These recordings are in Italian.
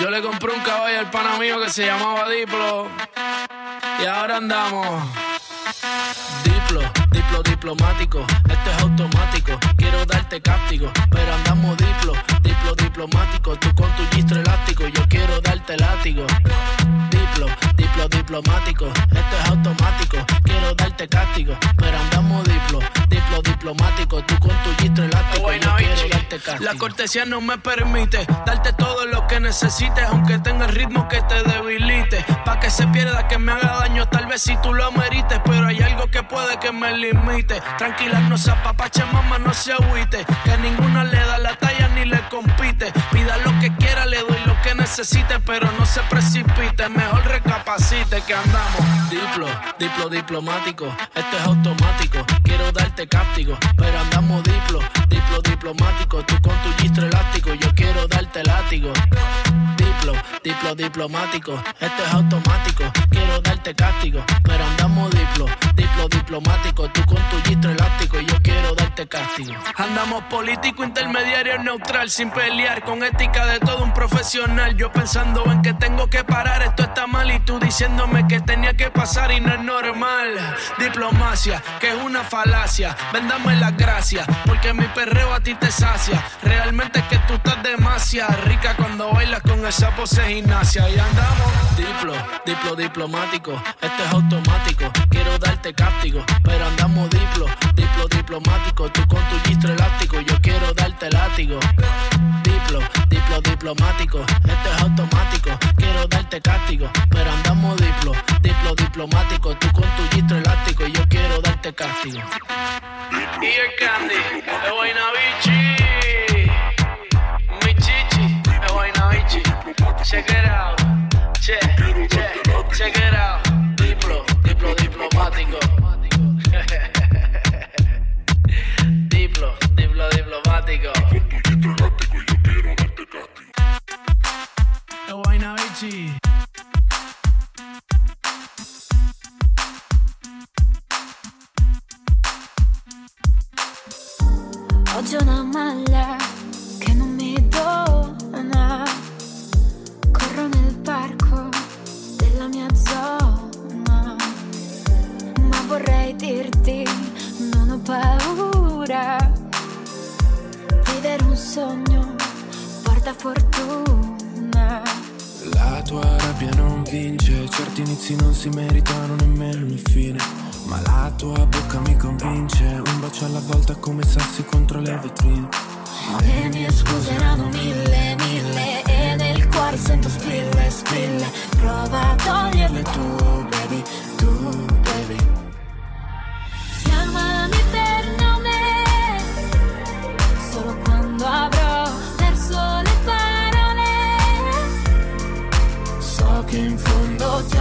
Yo le compré un caballo al pana mío que se llamaba Diplo. Y ahora andamos. Diplo, diplo diplomático, esto es automático. Quiero darte cáptico, pero andamos diplo, diplo diplomático. Tú con tu gistro elástico, yo quiero darte látigo. Diplo, diplo diplomático, esto es automático. Quiero darte cáptico, pero andamos diplo, diplo diplomático. Tú con tu gistro elástico, yo quiero darte cáptico. La cortesía no me permite darte todo lo que necesites, aunque tenga el ritmo que te debilite. Pa' que se pierda, que me haga daño, tal vez si tú lo amerites, pero hay algo que puede que me limite. Tranquila, no se apapache, mamá, no se agüite. Que ninguna le da la talla ni le compite. Pida lo que quiera, le doy lo que necesite, pero no se precipite. Mejor recapacite que andamos. Diplo, diplo diplomático, esto es automático. Quiero darte cáptico, pero andamos diplo, diplo diplomático. Tú con tu gistro elástico, yo quiero darte látigo. Diplo, diplo diplomático, esto es automático. Quiero darte cáptico, pero andamos diplo, diplo diplomático. Tú con tu gistro elástico, yo quiero darte castigo. Andamos político, intermediario, neutral, sin pelear, con ética de todo un profesional. Yo pensando en que tengo que parar, esto está mal, y tú diciéndome que tenía que pasar y no es normal. Diplomacia, que es una falacia. Vendame las gracias, porque mi perreo a ti te sacia. Realmente es que tú estás demasiado rica cuando bailas con esa pose gimnasia. Andamos diplo, diplo diplomático, esto es automático. Quiero darte cáptico, pero andamos diplo, diplo diplomático. Tú con tu gistro elástico, yo quiero darte látigo. Diplo, diplo diplomático, esto es automático. Quiero darte cáptico, pero andamos diplo, diplo diplomático. Tú con tu gistro elástico, yo quiero darte cáptigo. Y el candy, el Check it out, check, check, check it out. Diplo, diplo diplomático. Diplo, diplo diplomático. El Guaynabichi. Oggi certi inizi non si meritano nemmeno una fine. Ma la tua bocca mi convince, un bacio alla volta come sassi contro le vetrine. Le mie scuse erano mille, mille E nel cuore sento spille, spille Prova a toglierle tu, baby, tu, baby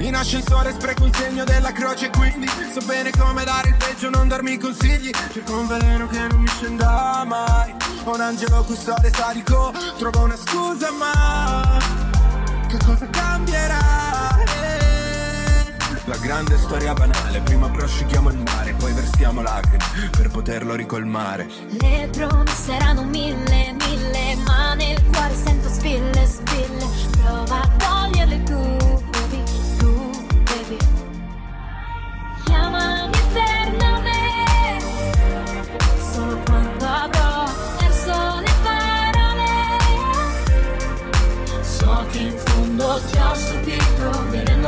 In ascensore spreco il segno della croce quindi So bene come dare il peggio, non darmi consigli. Cerco un veleno che non mi scenda mai. Ho un angelo custode sadico Trovo una scusa ma Che cosa cambierà? La grande storia banale Prima prosciughiamo il mare Poi versiamo lacrime Per poterlo ricolmare. Le promesse erano mille, mille Ma nel cuore sento spille, spille. Prova a toglierle tu,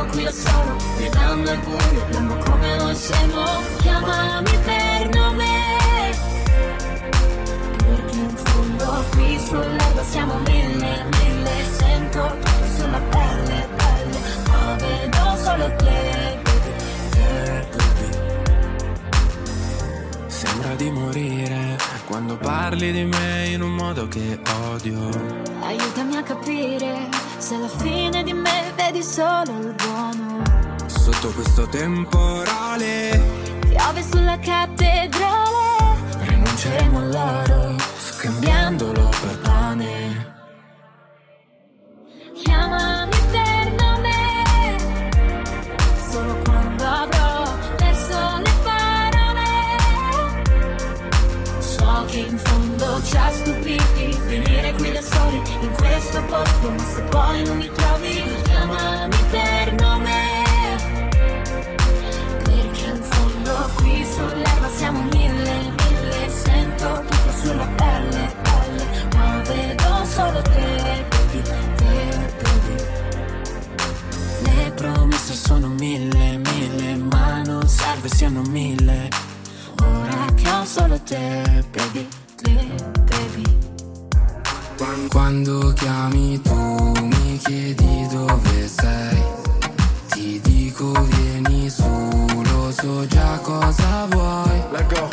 Venendo qui da solo, gridando al buio Piombo come noi siamo Chiamami per nome. Perché in fondo qui sull'erba siamo mille, mille. Sento tutto sulla pelle, pelle Ma vedo solo te, baby, te, baby Sembra di morire Quando parli di me in un modo che odio Aiutami a capire se alla fine di me vedi solo il buono Sotto questo temporale piove sulla cattedrale. Rinunceremo all'oro, scambiandolo per pane. Questo posto, ma se poi non mi trovi, chiamami per nome. Perché in fondo qui sull'erba siamo mille, mille, sento tutto sulla pelle, pelle, ma vedo solo te, baby, te, baby. Le promesse sono mille, mille, ma non serve siano mille. Ora che ho solo te, baby, te. Quando chiami tu mi chiedi dove sei. Ti dico vieni su, lo so già cosa vuoi. Spengo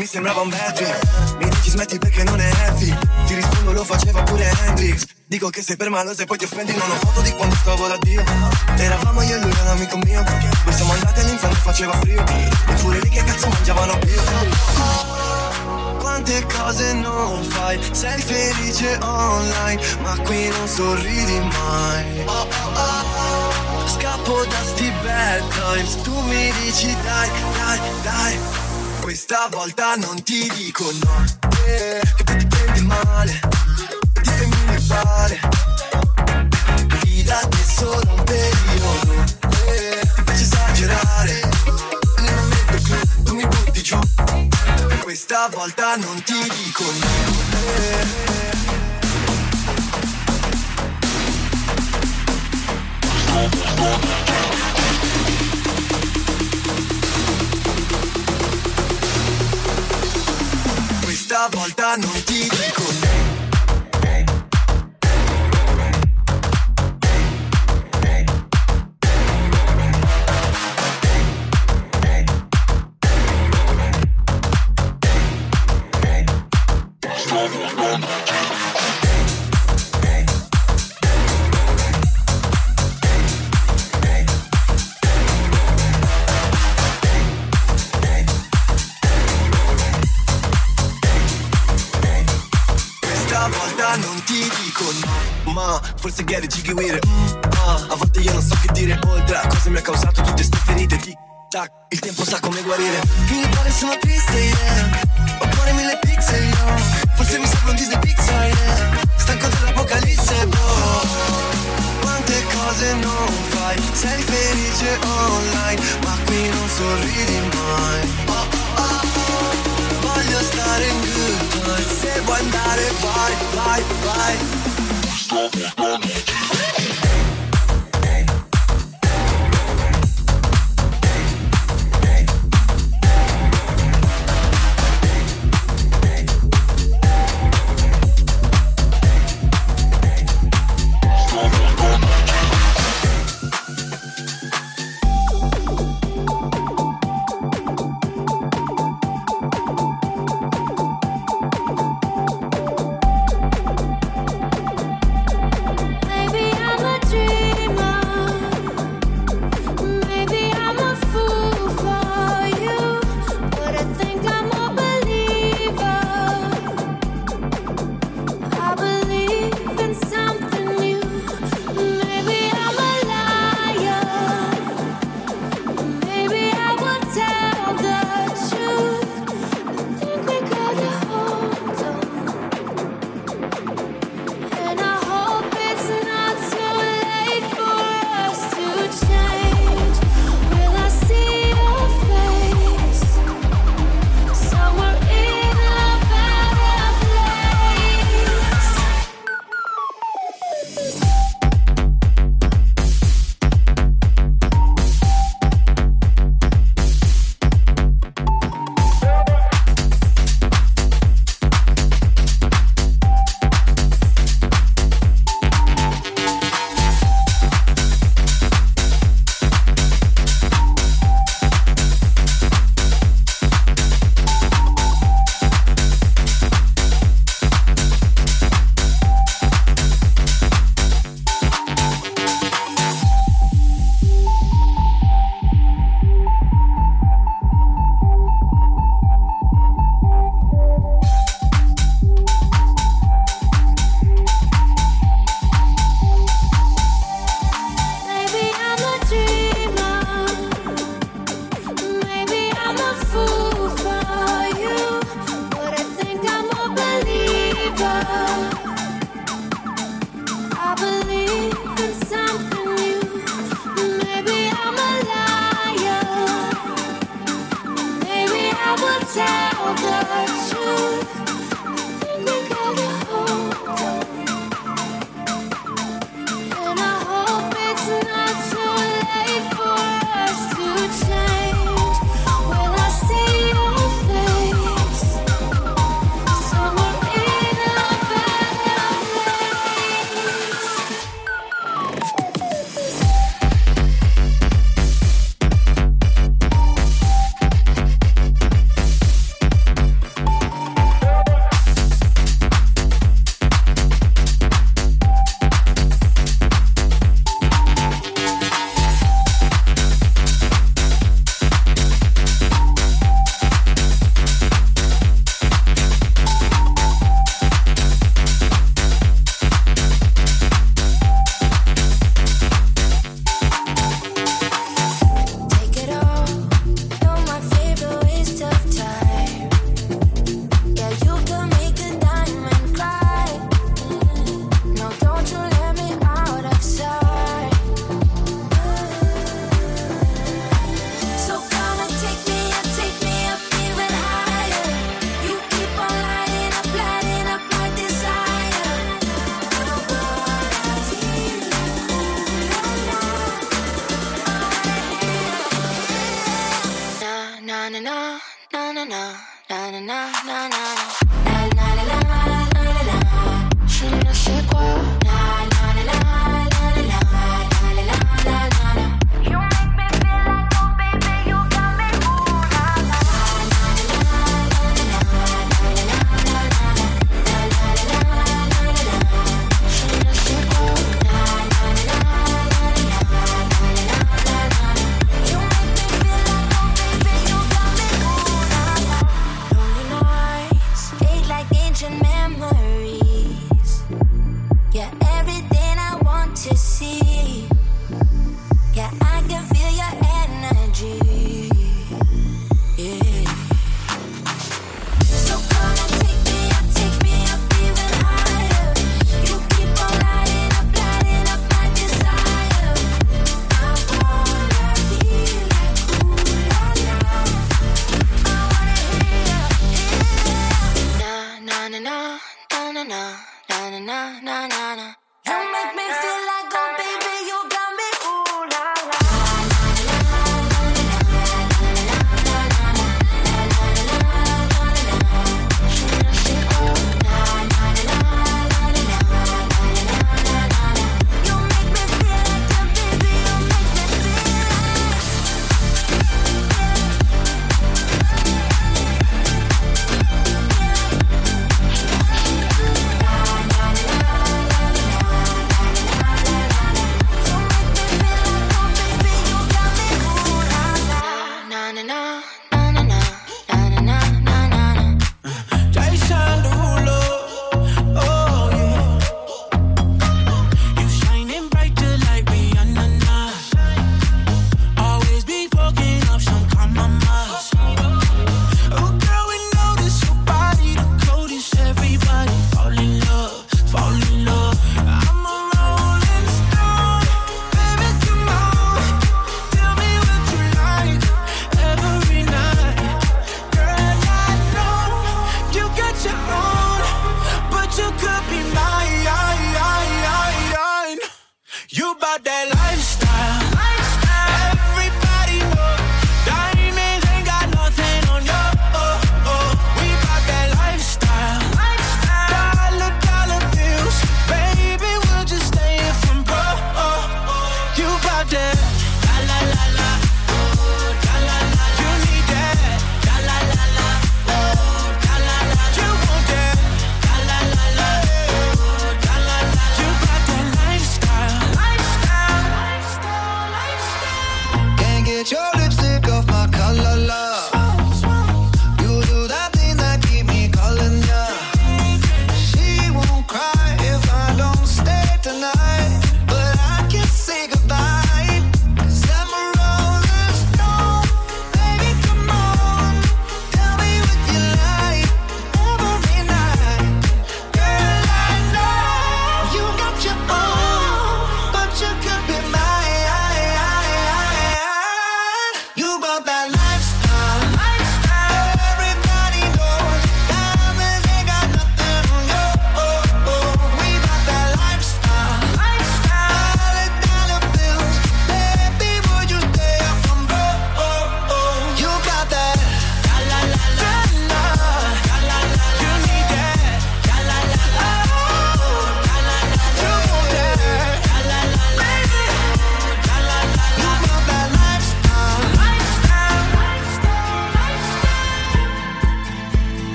mi sembrava un trip. Mi dici smetti perché non è heavy. Ti rispondo lo faceva pure Hendrix. Dico che sei per male se poi ti offendi Non ho foto di quando stavo da Dio. Eravamo io e lui un amico mio. Poi siamo andati all'inferno faceva frio. E pure lì che cazzo mangiavano? Più Quante cose non fai Sei felice online Ma qui non sorridi mai. Scappo da sti bad times Tu mi dici dai, dai, dai Questa volta non ti dico no. eh,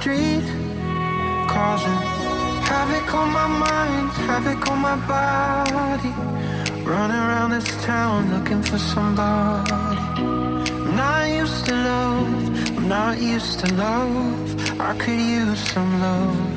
street, causing havoc on my mind, havoc on my body. Running around this town looking for somebody. I'm not used to love, I'm not used to love. I could use some love.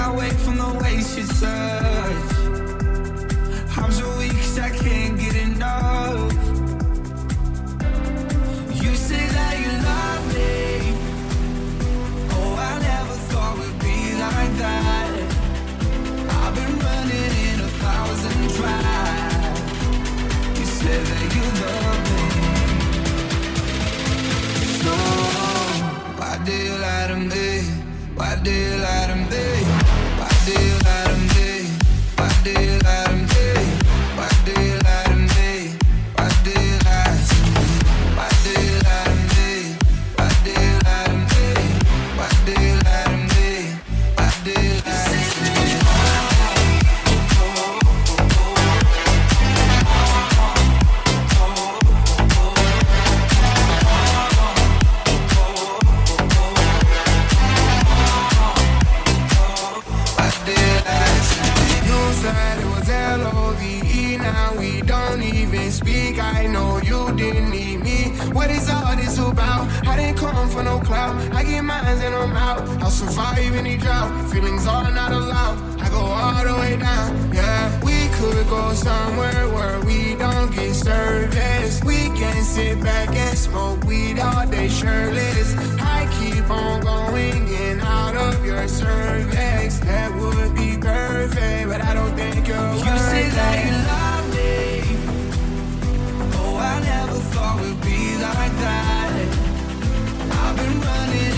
I wake from the way she touch. I'm so weak cause I can't get enough. You say that you love me. Oh, I never thought we'd be like that. I've been running in a thousand tries. You say that you love me. So, why do you lie to me? Why do you lie to me? somehow. I'll survive any drought. Feelings are not allowed. I go all the way down. Yeah, we could go somewhere where we don't get service. We can sit back and smoke weed all day shirtless. I keep on going in out of your cervix. That would be perfect, but I don't think you're you worth say that you love me. Oh, I never thought we'd be like that. I've been running.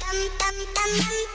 tam tam tam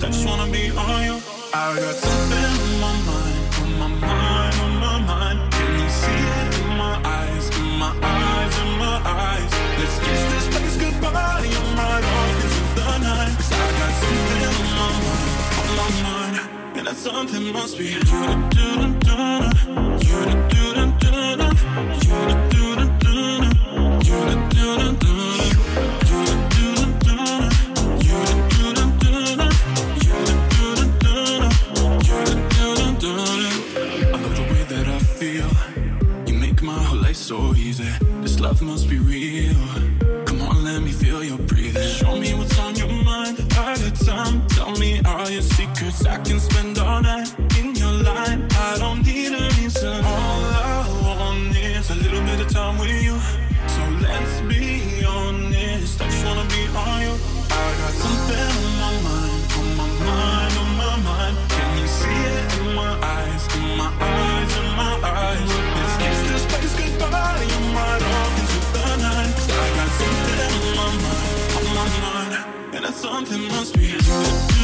next. I just wanna be on you. I got something on my mind, on my mind, on my mind. Can you see it in my eyes, in my eyes, in my eyes? Let's kiss this place goodbye. I'm right off into the night. Cause I got something on my mind, on my mind. And that something must be you. Do, do, do, love must be real. something must be.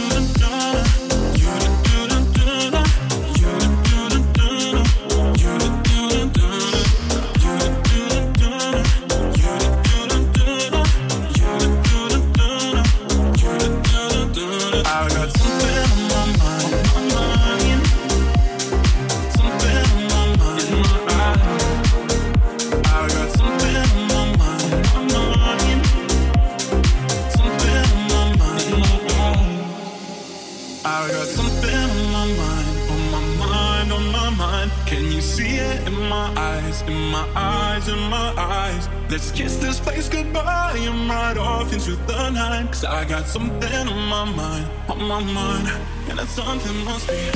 Something must be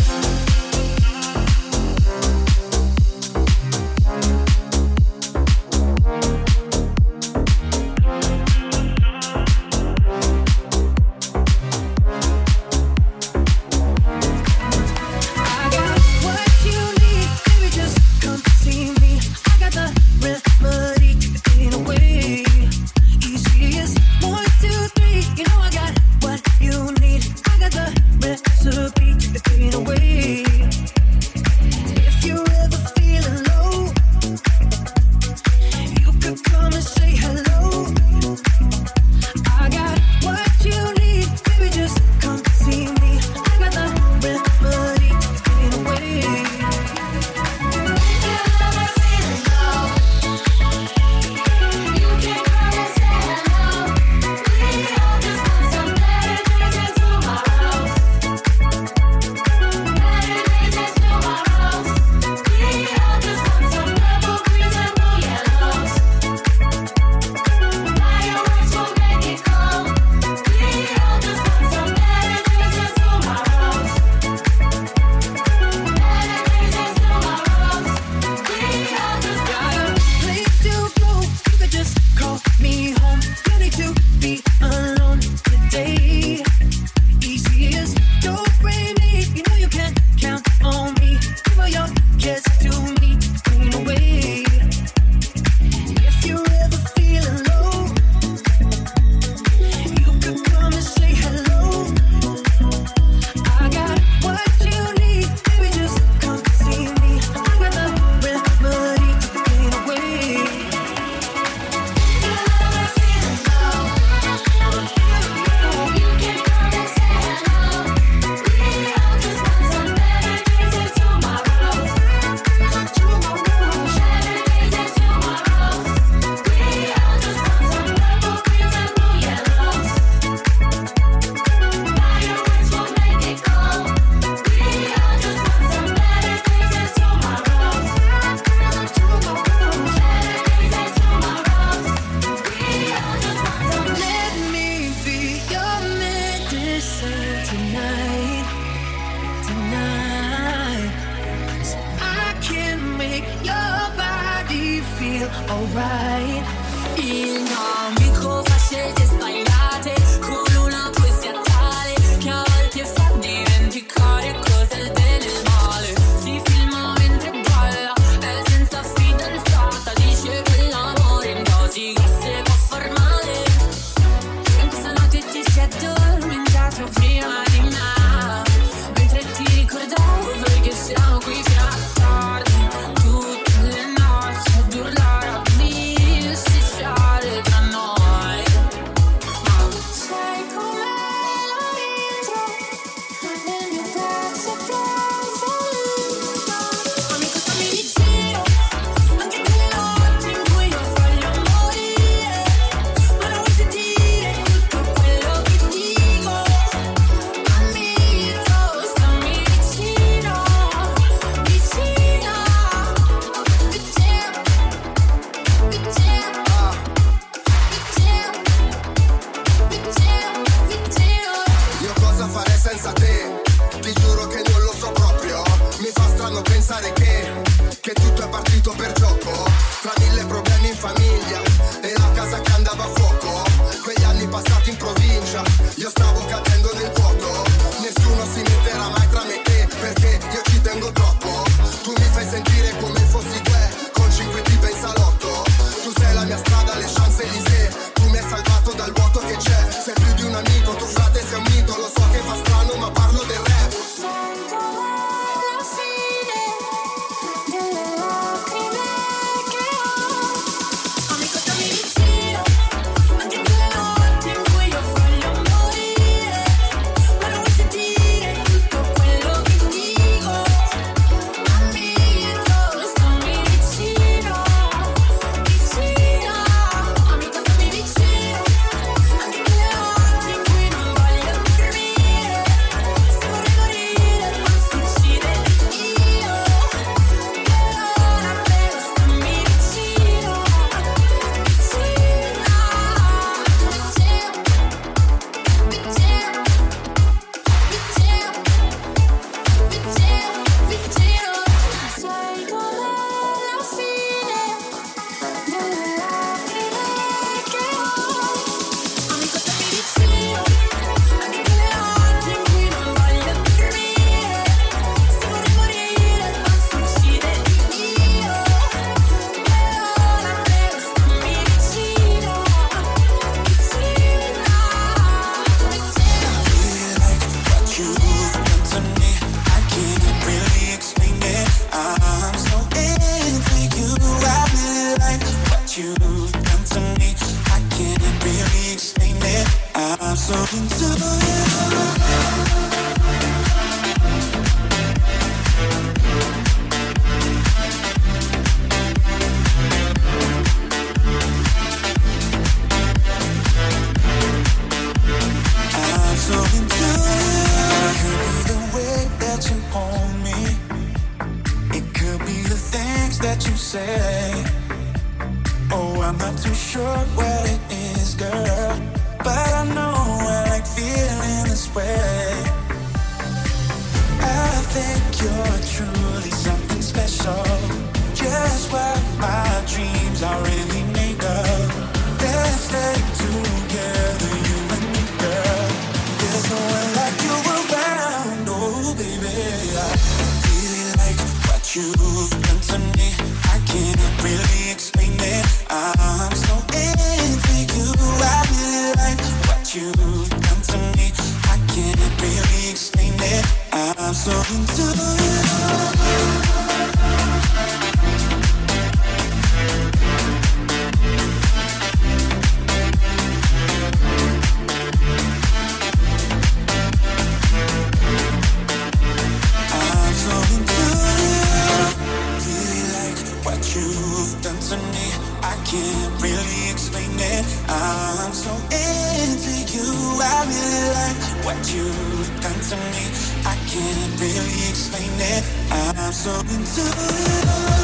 What you've done to me, I can't really explain it. I'm so into it.